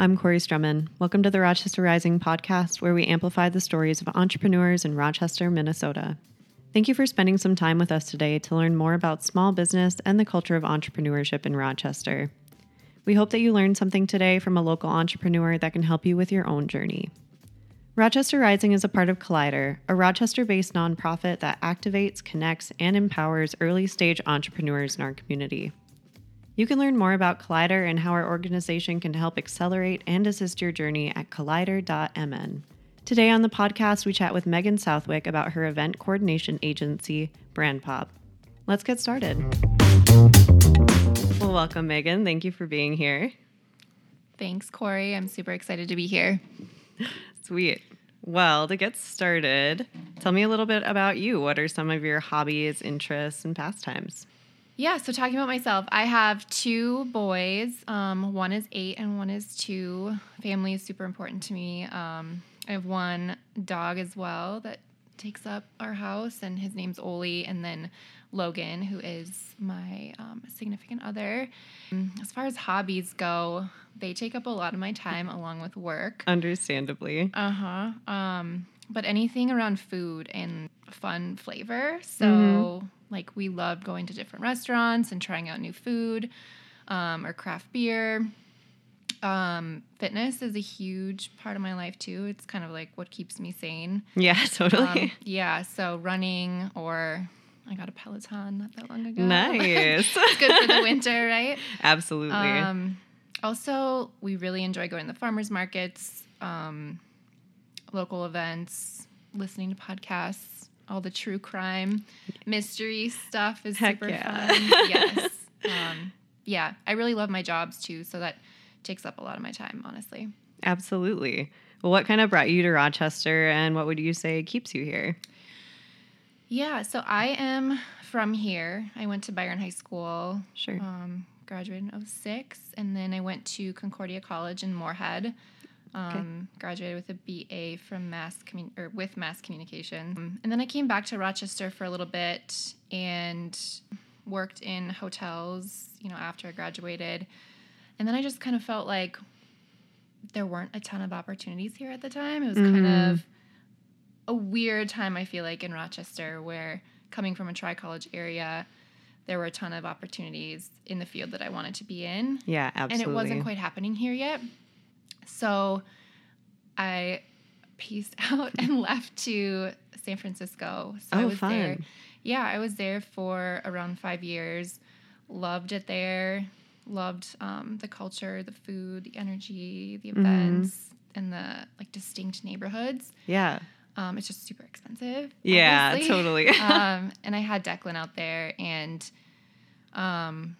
I'm Corey Strumman. Welcome to the Rochester Rising podcast, where we amplify the stories of entrepreneurs in Rochester, Minnesota. Thank you for spending some time with us today to learn more about small business and the culture of entrepreneurship in Rochester. We hope that you learned something today from a local entrepreneur that can help you with your own journey. Rochester Rising is a part of Collider, a Rochester based nonprofit that activates, connects, and empowers early stage entrepreneurs in our community. You can learn more about Collider and how our organization can help accelerate and assist your journey at collider.mn. Today on the podcast, we chat with Meghann Southwick about her event coordination agency, Brand Pop. Let's get started. Well, welcome, Meghann. Thank you for being here. Thanks, Corey. I'm super excited to be here. Sweet. Well, to get started, tell me a little bit about you. What are some of your hobbies, interests, and pastimes? Yeah, so talking about myself, I have two boys. Um, one is eight and one is two. Family is super important to me. Um, I have one dog as well that takes up our house, and his name's Oli. And then Logan, who is my um, significant other. As far as hobbies go, they take up a lot of my time along with work. Understandably. Uh huh. Um, but anything around food and fun flavor. So, mm-hmm. Like, we love going to different restaurants and trying out new food um, or craft beer. Um, fitness is a huge part of my life too. It's kind of like what keeps me sane. Yeah, totally. Um, yeah, so running or I got a Peloton not that long ago. Nice. it's good for the winter, right? Absolutely. Um, also, we really enjoy going to the farmers markets, um, local events, listening to podcasts, all the true crime, mystery stuff is Heck super yeah. fun. yes. Um, yeah, I really love my jobs too, so that takes up a lot of my time, honestly. Absolutely. Well, what kind of brought you to Rochester, and what would you say keeps you here? Yeah, so I am from here. I went to Byron High School. Sure. Um, graduated in 06, and then I went to Concordia College in Moorhead. Um, okay. Graduated with a BA from mass commun- or with mass communication, um, and then I came back to Rochester for a little bit and worked in hotels. You know, after I graduated, and then I just kind of felt like there weren't a ton of opportunities here at the time. It was mm-hmm. kind of a weird time, I feel like, in Rochester, where coming from a tri college area, there were a ton of opportunities in the field that I wanted to be in. Yeah, absolutely. And it wasn't quite happening here yet. So I pieced out and left to San Francisco. So oh, I was fun. there. Yeah, I was there for around five years. Loved it there. Loved um, the culture, the food, the energy, the mm-hmm. events, mm-hmm. and the like distinct neighborhoods. Yeah. Um, it's just super expensive. Yeah, obviously. totally. um, and I had Declan out there, and um,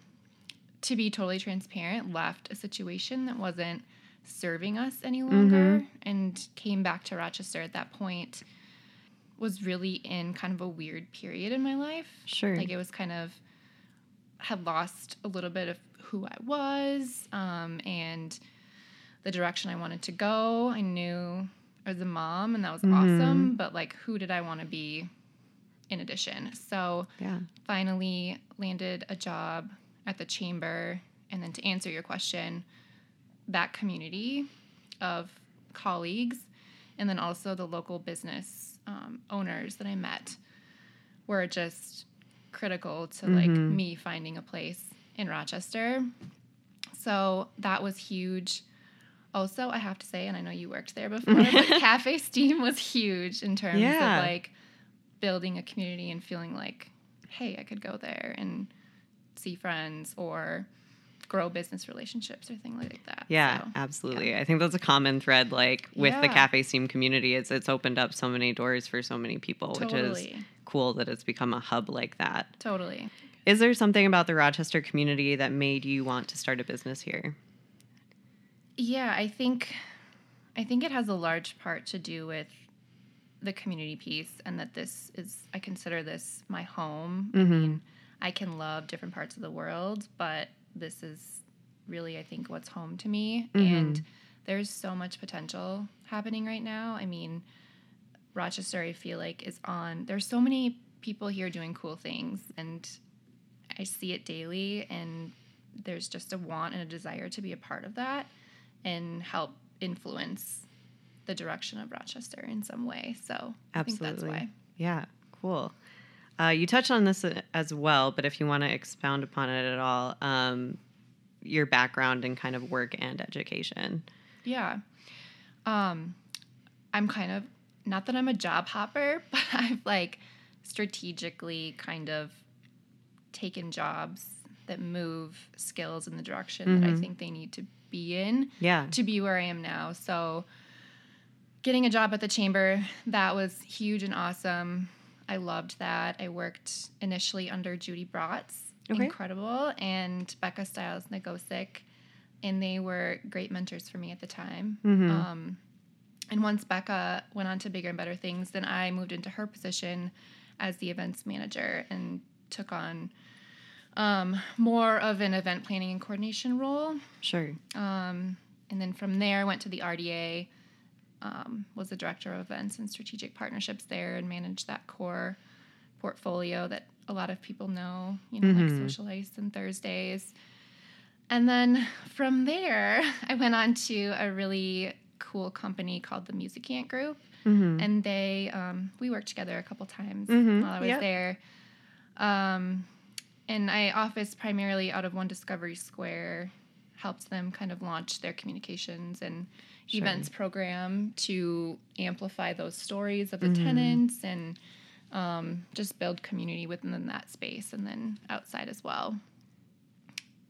to be totally transparent, left a situation that wasn't serving us any longer, mm-hmm. and came back to Rochester at that point. Was really in kind of a weird period in my life. Sure. Like it was kind of had lost a little bit of who I was um, and the direction I wanted to go. I knew as a mom, and that was mm-hmm. awesome. But like, who did I want to be in addition? So yeah. finally landed a job at the chamber. And then to answer your question, that community of colleagues, and then also the local business um, owners that I met were just critical to mm-hmm. like me finding a place in Rochester. So that was huge. Also, I have to say, and I know you worked there before, but Cafe Steam was huge in terms yeah. of like building a community and feeling like, hey, I could go there and see friends or grow business relationships or things like that. Yeah, so, absolutely. Yeah. I think that's a common thread like with yeah. the cafe steam community it's it's opened up so many doors for so many people, totally. which is cool that it's become a hub like that. Totally. Is there something about the Rochester community that made you want to start a business here? Yeah, I think I think it has a large part to do with the community piece and that this is I consider this my home. Mm-hmm. I mean, I can love different parts of the world, but this is really I think what's home to me mm-hmm. and there's so much potential happening right now. I mean, Rochester I feel like is on there's so many people here doing cool things and I see it daily and there's just a want and a desire to be a part of that and help influence the direction of Rochester in some way. So I think that's why. Yeah, cool. Uh, you touched on this uh, as well, but if you want to expound upon it at all, um, your background in kind of work and education. Yeah. Um, I'm kind of not that I'm a job hopper, but I've like strategically kind of taken jobs that move skills in the direction that I Mhm. think they need to be in Yeah. to be where I am now. So getting a job at the chamber, that was huge and awesome. I loved that. I worked initially under Judy Bratz, Okay. incredible, and Becca Stiles Nagosic, and they were great mentors for me at the time. Mhm. Um, and once Becca went on to bigger and better things, then I moved into her position as the events manager and took on um, more of an event planning and coordination role. Sure. Um, and then from there, I went to the RDA, um, was the director of events and strategic partnerships there, and managed that core portfolio that a lot of people know, you know, like Mhm. Social Ice and Thursdays. And then from there, I went on to a really cool company called the Musicant Group, Mm-hmm. and they um, we worked together a couple times Mhm. while I was Yep. there. Um, and I office primarily out of One Discovery Square, helped them kind of launch their communications and Sure. events program to amplify those stories of the Mhm. tenants and um, just build community within that space and then outside as well.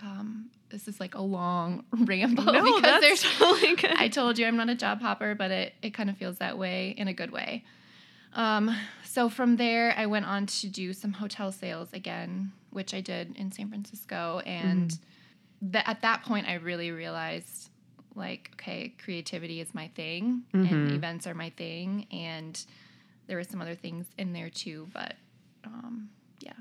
Um, this is like a long ramble no, because there's totally good. I told you I'm not a job hopper, but it, it kind of feels that way in a good way. Um, so from there, I went on to do some hotel sales again, which I did in San Francisco. And tha- at that point, I really realized like, okay, creativity is my thing and Mhm. events are my thing. And there were some other things in there too, but um, yeah.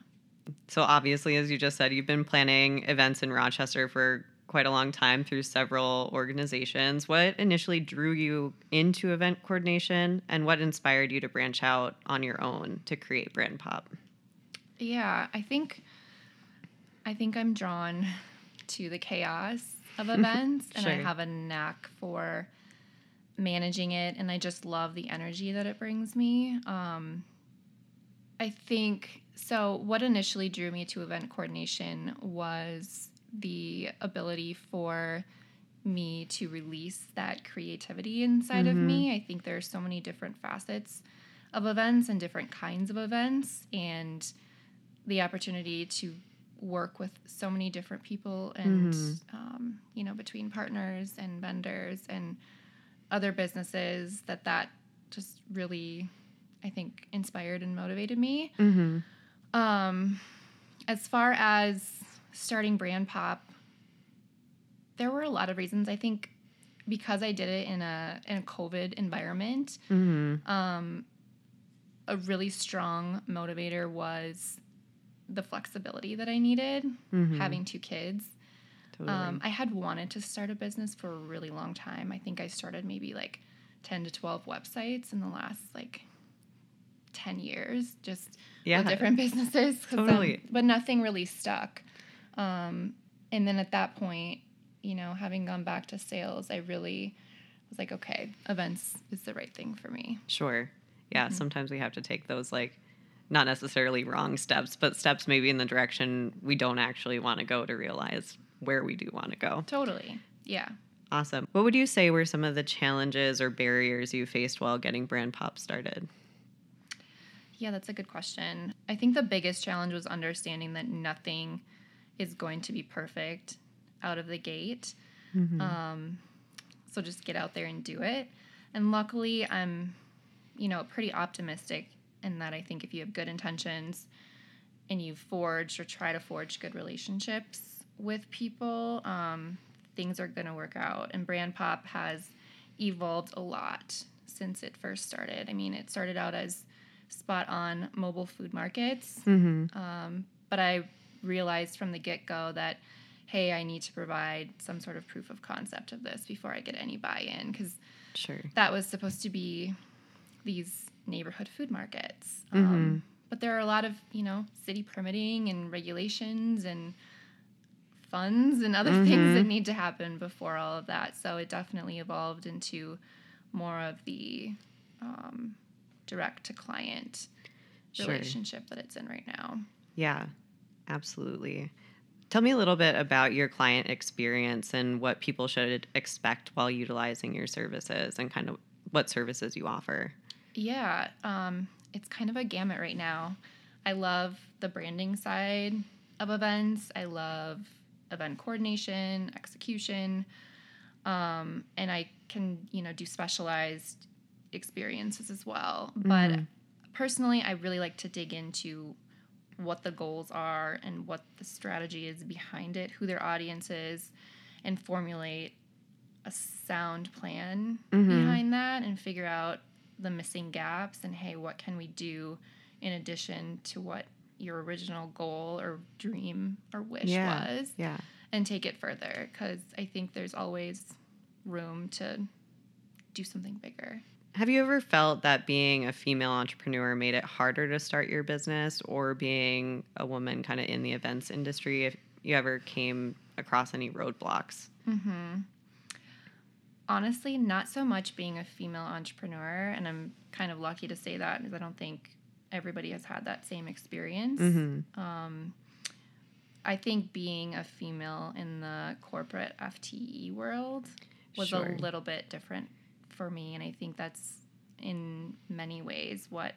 So obviously, as you just said, you've been planning events in Rochester for quite a long time through several organizations. What initially drew you into event coordination and what inspired you to branch out on your own to create Brand Pop? Yeah, I think I think I'm drawn to the chaos of events and I have a knack for managing it and I just love the energy that it brings me. Um I think so what initially drew me to event coordination was the ability for me to release that creativity inside of me. I think there are so many different facets of events and different kinds of events and the opportunity to work with so many different people and Mhm. um, you know between partners and vendors and other businesses that that just really i think inspired and motivated me Mm-hmm. um, as far as starting brand pop there were a lot of reasons i think because i did it in a in a covid environment Mm-hmm. um, a really strong motivator was the flexibility that I needed, Mhm. having two kids. Totally. Um, I had wanted to start a business for a really long time. I think I started maybe like 10 to 12 websites in the last like 10 years, just yeah. with different businesses. 'cause, um, but nothing really stuck. Um, and then at that point, you know, having gone back to sales, I really was like, okay, events is the right thing for me. Sure. Yeah. Mm-hmm. Sometimes we have to take those like not necessarily wrong steps, but steps maybe in the direction we don't actually want to go to realize where we do want to go. Totally. Yeah. Awesome. What would you say were some of the challenges or barriers you faced while getting Brand Pop started? Yeah, that's a good question. I think the biggest challenge was understanding that nothing is going to be perfect out of the gate. Um, so just get out there and do it. And luckily, I'm, you know, pretty optimistic in that I think if you have good intentions and you forge or try to forge good relationships with people, um, things are going to work out. And Brand Pop has evolved a lot since it first started. I mean, it started out as spot on mobile food markets. Mm-hmm. Um, but I realized from the get go that, hey, I need to provide some sort of proof of concept of this before I get any buy in because Sure. that was supposed to be these neighborhood food markets. Um, but there are a lot of, you know, city permitting and regulations and funds and other things that need to happen before all of that. So it definitely evolved into more of the um, direct to client Sure. relationship that it's in right now. Yeah, absolutely. Tell me a little bit about your client experience and what people should expect while utilizing your services and kind of what services you offer. Yeah, um, it's kind of a gamut right now. I love the branding side of events. I love event coordination, execution, um, and I can you know do specialized experiences as well. But Mhm. personally, I really like to dig into what the goals are and what the strategy is behind it, who their audience is, and formulate a sound plan Mhm. behind that and figure out the missing gaps and hey, what can we do in addition to what your original goal or dream or wish Yeah. was Yeah. and take it further because I think there's always room to do something bigger. Have you ever felt that being a female entrepreneur made it harder to start your business or being a woman kind of in the events industry if you ever came across any roadblocks? Mm-hmm. Honestly, not so much being a female entrepreneur, and I'm kind of lucky to say that because I don't think everybody has had that same experience. Mm-hmm. Um, I think being a female in the corporate FTE world was Sure. a little bit different for me, and I think that's in many ways what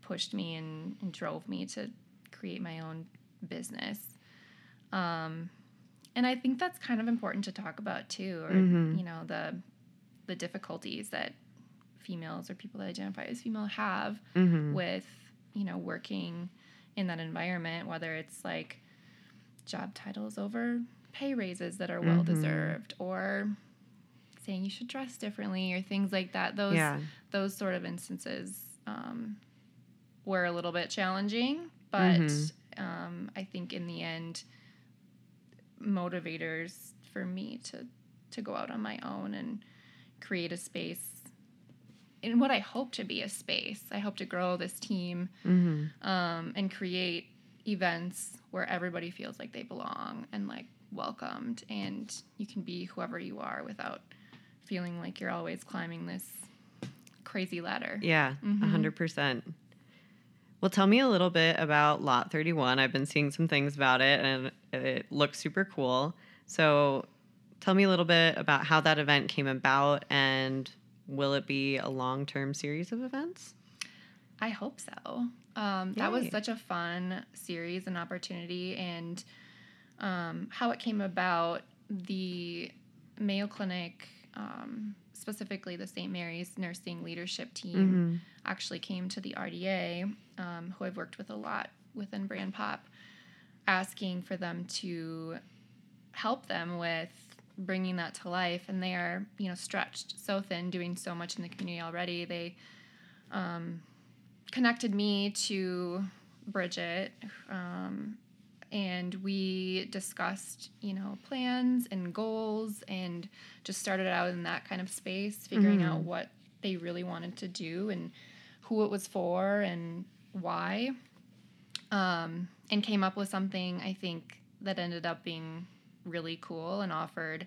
pushed me and, and drove me to create my own business. Um, and I think that's kind of important to talk about too, or Mhm. you know the the difficulties that females or people that identify as female have Mm-hmm. with you know working in that environment whether it's like job titles over pay raises that are well Mhm. deserved or saying you should dress differently or things like that those Yeah. those sort of instances um, were a little bit challenging but Mhm. um, i think in the end motivators for me to to go out on my own and create a space in what I hope to be a space. I hope to grow this team Mm-hmm. um, and create events where everybody feels like they belong and like welcomed, and you can be whoever you are without feeling like you're always climbing this crazy ladder. Yeah, a Mhm. 100%. Well, tell me a little bit about Lot 31. I've been seeing some things about it and it looks super cool. So, tell me a little bit about how that event came about and will it be a long term series of events? I hope so. Um, that was such a fun series and opportunity, and um, how it came about. The Mayo Clinic, um, specifically the St. Mary's Nursing Leadership Team, actually came to the RDA, um, who I've worked with a lot within Brand Pop, asking for them to help them with bringing that to life. And they are, you know, stretched so thin, doing so much in the community already. They um, connected me to Bridget, um, and we discussed, you know, plans and just started out in that kind of space, figuring out Mhm. what they really wanted to do and who it was for and why, um, and came up with something I think that ended up being really cool and offered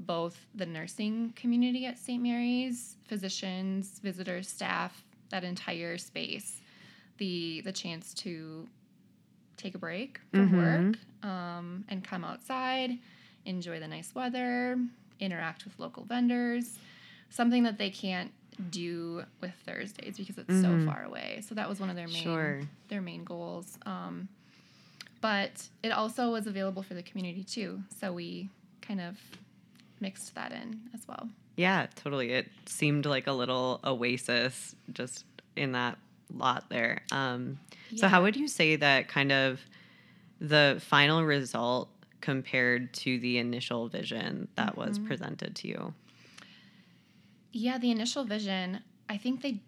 both the nursing community at St. Mary's, physicians, visitors, staff, that entire space, the the chance to take a break from Mhm. work um, and come outside, enjoy the nice weather, interact with local vendors, something that they can't do with Thursdays because it's so Mhm. far away. So that was one of their main Sure. their main goals. Um, but it also was available for the community too. So we kind of mixed that in as well. Yeah, totally. It seemed like a little oasis just in that lot there. Um, So, how would you say that kind of the final result compared to the initial vision that was Mhm. presented to you? Yeah, the initial vision, I think they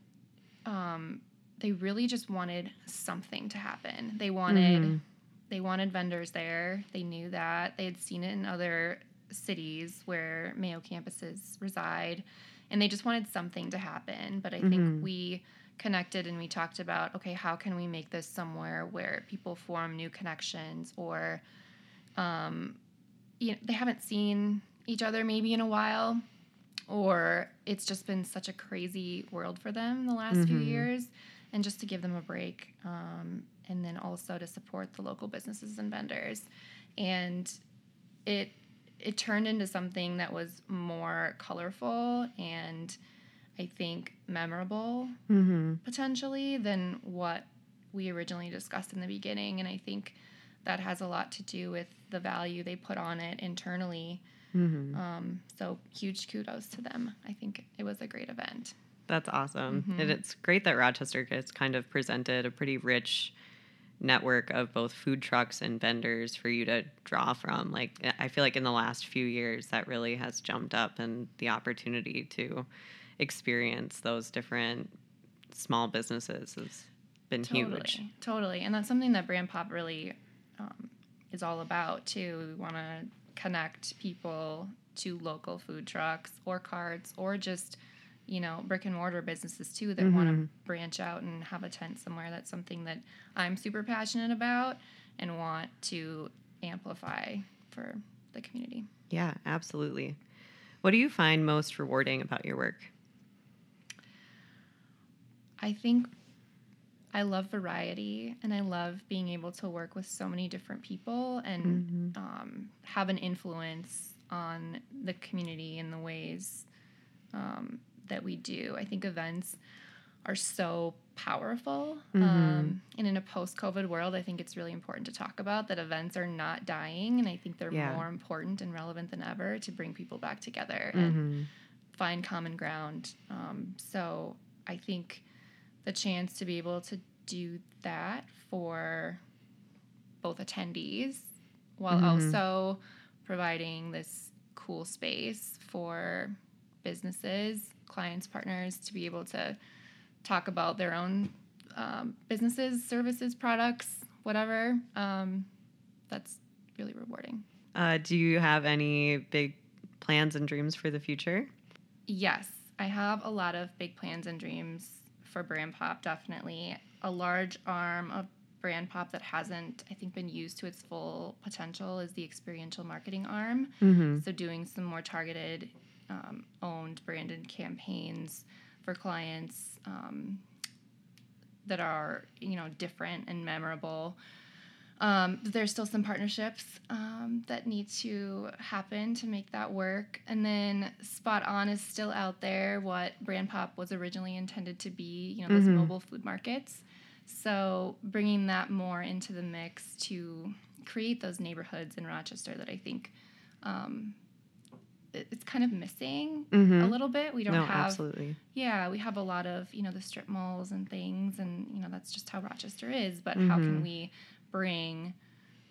um they really just wanted something to happen. They wanted Mhm. they wanted vendors there. They knew that. They had seen it in other cities where Mayo campuses reside and they just wanted something to happen, but I Mhm. think we connected and we talked about okay, how can we make this somewhere where people form new connections or um, you know, they haven't seen each other maybe in a while, or it's just been such a crazy world for them the last few Mhm. years, and just to give them a break, um, and then also to support the local businesses and vendors, and it it turned into something that was more colorful and I think memorable Mm-hmm. potentially than what we originally discussed in the beginning. And I think that has a lot to do with the value they put on it internally. Mm-hmm. Um, so huge kudos to them. I think it was a great event. That's awesome. Mhm. And it's great that Rochester gets kind of presented a pretty rich network of both food trucks and vendors for you to draw from. Like, I feel like in the last few years, that really has jumped up and the opportunity to experience those different small businesses has been huge. Totally, totally, and that's something that Brand Pop really um, is all about too. We want to connect people to local food trucks or carts or just you know brick and mortar businesses too that want Mhm. to branch out and have a tent somewhere. That's something that I'm super passionate about and want to amplify for the community. Yeah, absolutely. What do you find most rewarding about your work? I think I love variety and I love being able to work with so many different people and um, have an influence on the community in the ways um, that we do. I think events are so powerful. Um, and in a post COVID world, I think it's really important to talk about that events are not dying. And I think they're Yeah. more important and relevant than ever to bring people back together and Mm-hmm. find common ground. Um, so I think the chance to be able to do that for both attendees while Mhm. also providing this cool space for businesses, clients, partners to be able to talk about their own um, businesses, services, products, whatever. Um, that's really rewarding. Uh, do you have any big plans and dreams for the future? Yes, I have a lot of big plans and dreams for Brand Pop, definitely. A large arm of Brand Pop that hasn't, I think, been used to its full potential is the experiential marketing arm. Mm-hmm. So, doing some more targeted, um, owned, branded campaigns for clients um, that are, you know, different and memorable. Um, there's still some partnerships um, that need to happen to make that work. And then Spot On is still out there, what Brand Pop was originally intended to be, you know, those Mhm. mobile food markets. So bringing that more into the mix to create those neighborhoods in Rochester that I think um, it's kind of missing Mm-hmm. a little bit. We don't no, have absolutely. yeah, we have a lot of, you know, the strip malls and things, and, you know, that's just how Rochester is. But how can Mhm. we bring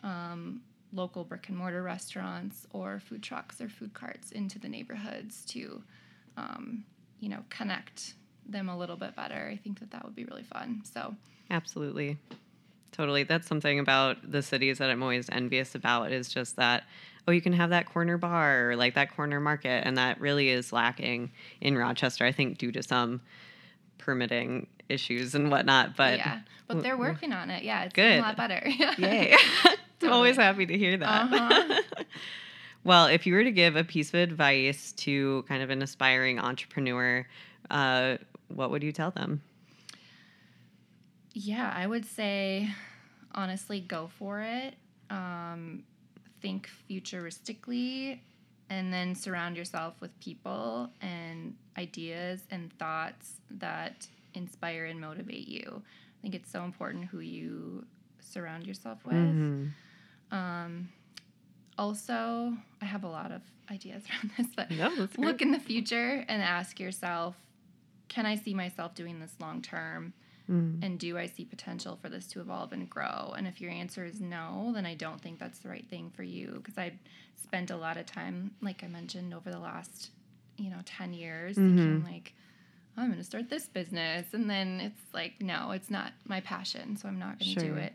um, local brick and mortar restaurants or food trucks or food carts into the neighborhoods to, um, you know, connect them a little bit better? I think that that would be really fun. So, Absolutely. Totally. That's something about the cities that I'm always envious about is just that, oh, you can have that corner bar or like that corner market. And that really is lacking in Rochester, I think, due to some permitting issues and whatnot. But yeah. But they're working on it. Yeah, it's Good. a lot better. yay. I'm always happy to hear that. Uh-huh. well, if you were to give a piece of advice to kind of an aspiring entrepreneur, uh, what would you tell them? Yeah, I would say honestly go for it. Um, think futuristically and then surround yourself with people and ideas and thoughts that inspire and motivate you. I think it's so important who you surround yourself with. Mhm. Um, also, I have a lot of ideas around this, but No, look in the future and ask yourself can I see myself doing this long term? Mm. And do I see potential for this to evolve and grow? And if your answer is no, then I don't think that's the right thing for you because I spent a lot of time, like I mentioned, over the last, you know, 10 years thinking like, "Oh, I'm going to start this business. And then it's like, no, it's not my passion. So I'm not going to do it.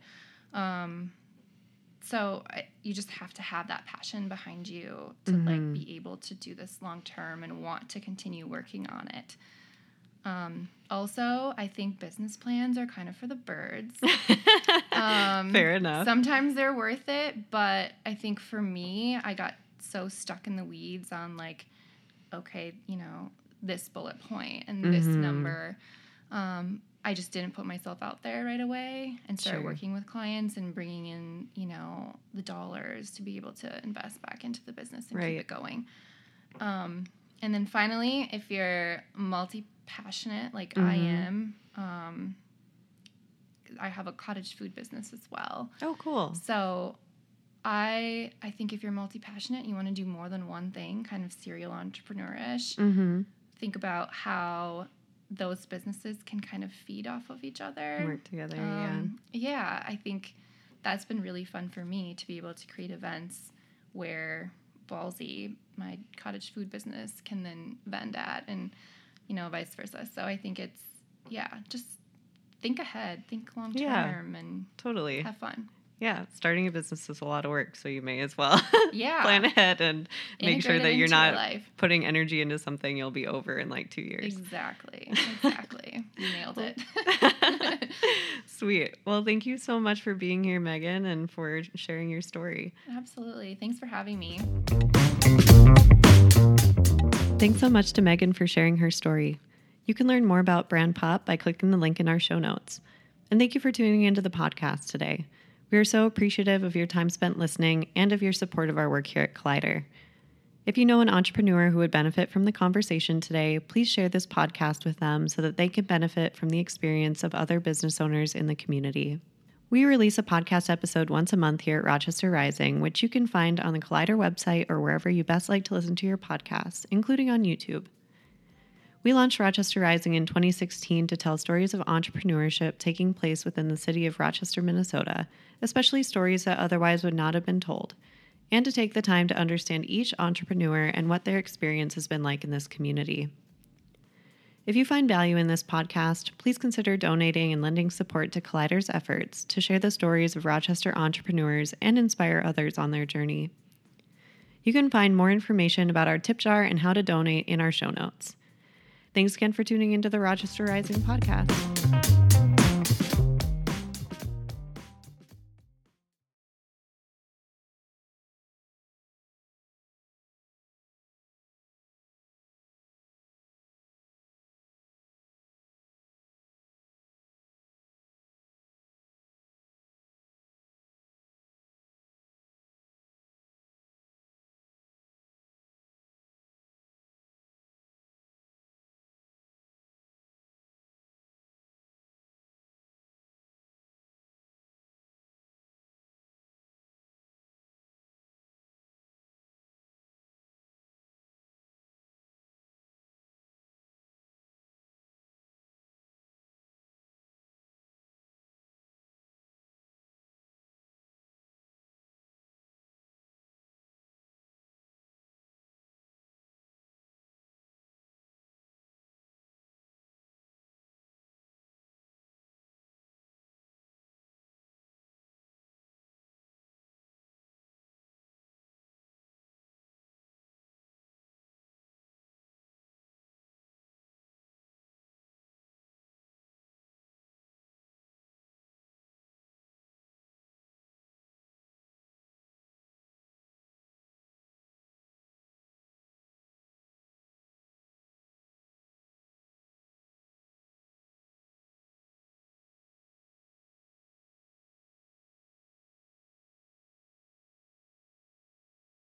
Um, so I, you just have to have that passion behind you to Mhm. like be able to do this long term and want to continue working on it. Um, also, I think business plans are kind of for the birds. um, Fair enough. Sometimes they're worth it, but I think for me, I got so stuck in the weeds on like, okay, you know, this bullet point and this Mhm. number. Um, I just didn't put myself out there right away and start Sure. working with clients and bringing in, you know, the dollars to be able to invest back into the business and Right. keep it going. Um, and then finally, if you're multi passionate like I Mhm. am, um, I have a cottage food business as well. oh, cool. So I I think if you're multi passionate, you want to do more than one thing, kind of serial entrepreneurish. Mm-hmm. Think about how those businesses can kind of feed off of each other. Work together. Um, yeah, I think that's been really fun for me to be able to create events where Ballsy, my cottage food business, can then vend at, and you know, vice versa. So I think it's yeah, just think ahead, think long term, Yeah. and. Totally. have fun. Yeah. Starting a business is a lot of work, so you may as well Yeah, plan ahead and make sure Integrate that you're your not life. putting energy into something you'll be over in like two years. Exactly, exactly. you nailed it. Sweet. Well, thank you so much for being here, Meghann, and for sharing your story. Absolutely. Thanks for having me. Thanks so much to Meghann for sharing her story. You can learn more about Brand Pop by clicking the link in our show notes. And thank you for tuning into the podcast today. We are so appreciative of your time spent listening and of your support of our work here at Collider. If you know an entrepreneur who would benefit from the conversation today, please share this podcast with them so that they can benefit from the experience of other business owners in the community. We release a podcast episode once a month here at Rochester Rising, which you can find on the Collider website or wherever you best like to listen to your podcasts, including on YouTube. We launched Rochester Rising in 2016 to tell stories of entrepreneurship taking place within the city of Rochester, Minnesota, especially stories that otherwise would not have been told, and to take the time to understand each entrepreneur and what their experience has been like in this community. If you find value in this podcast, please consider donating and lending support to Collider's efforts to share the stories of Rochester entrepreneurs and inspire others on their journey. You can find more information about our tip jar and how to donate in our show notes. Thanks again for tuning into the Rochester Rising podcast.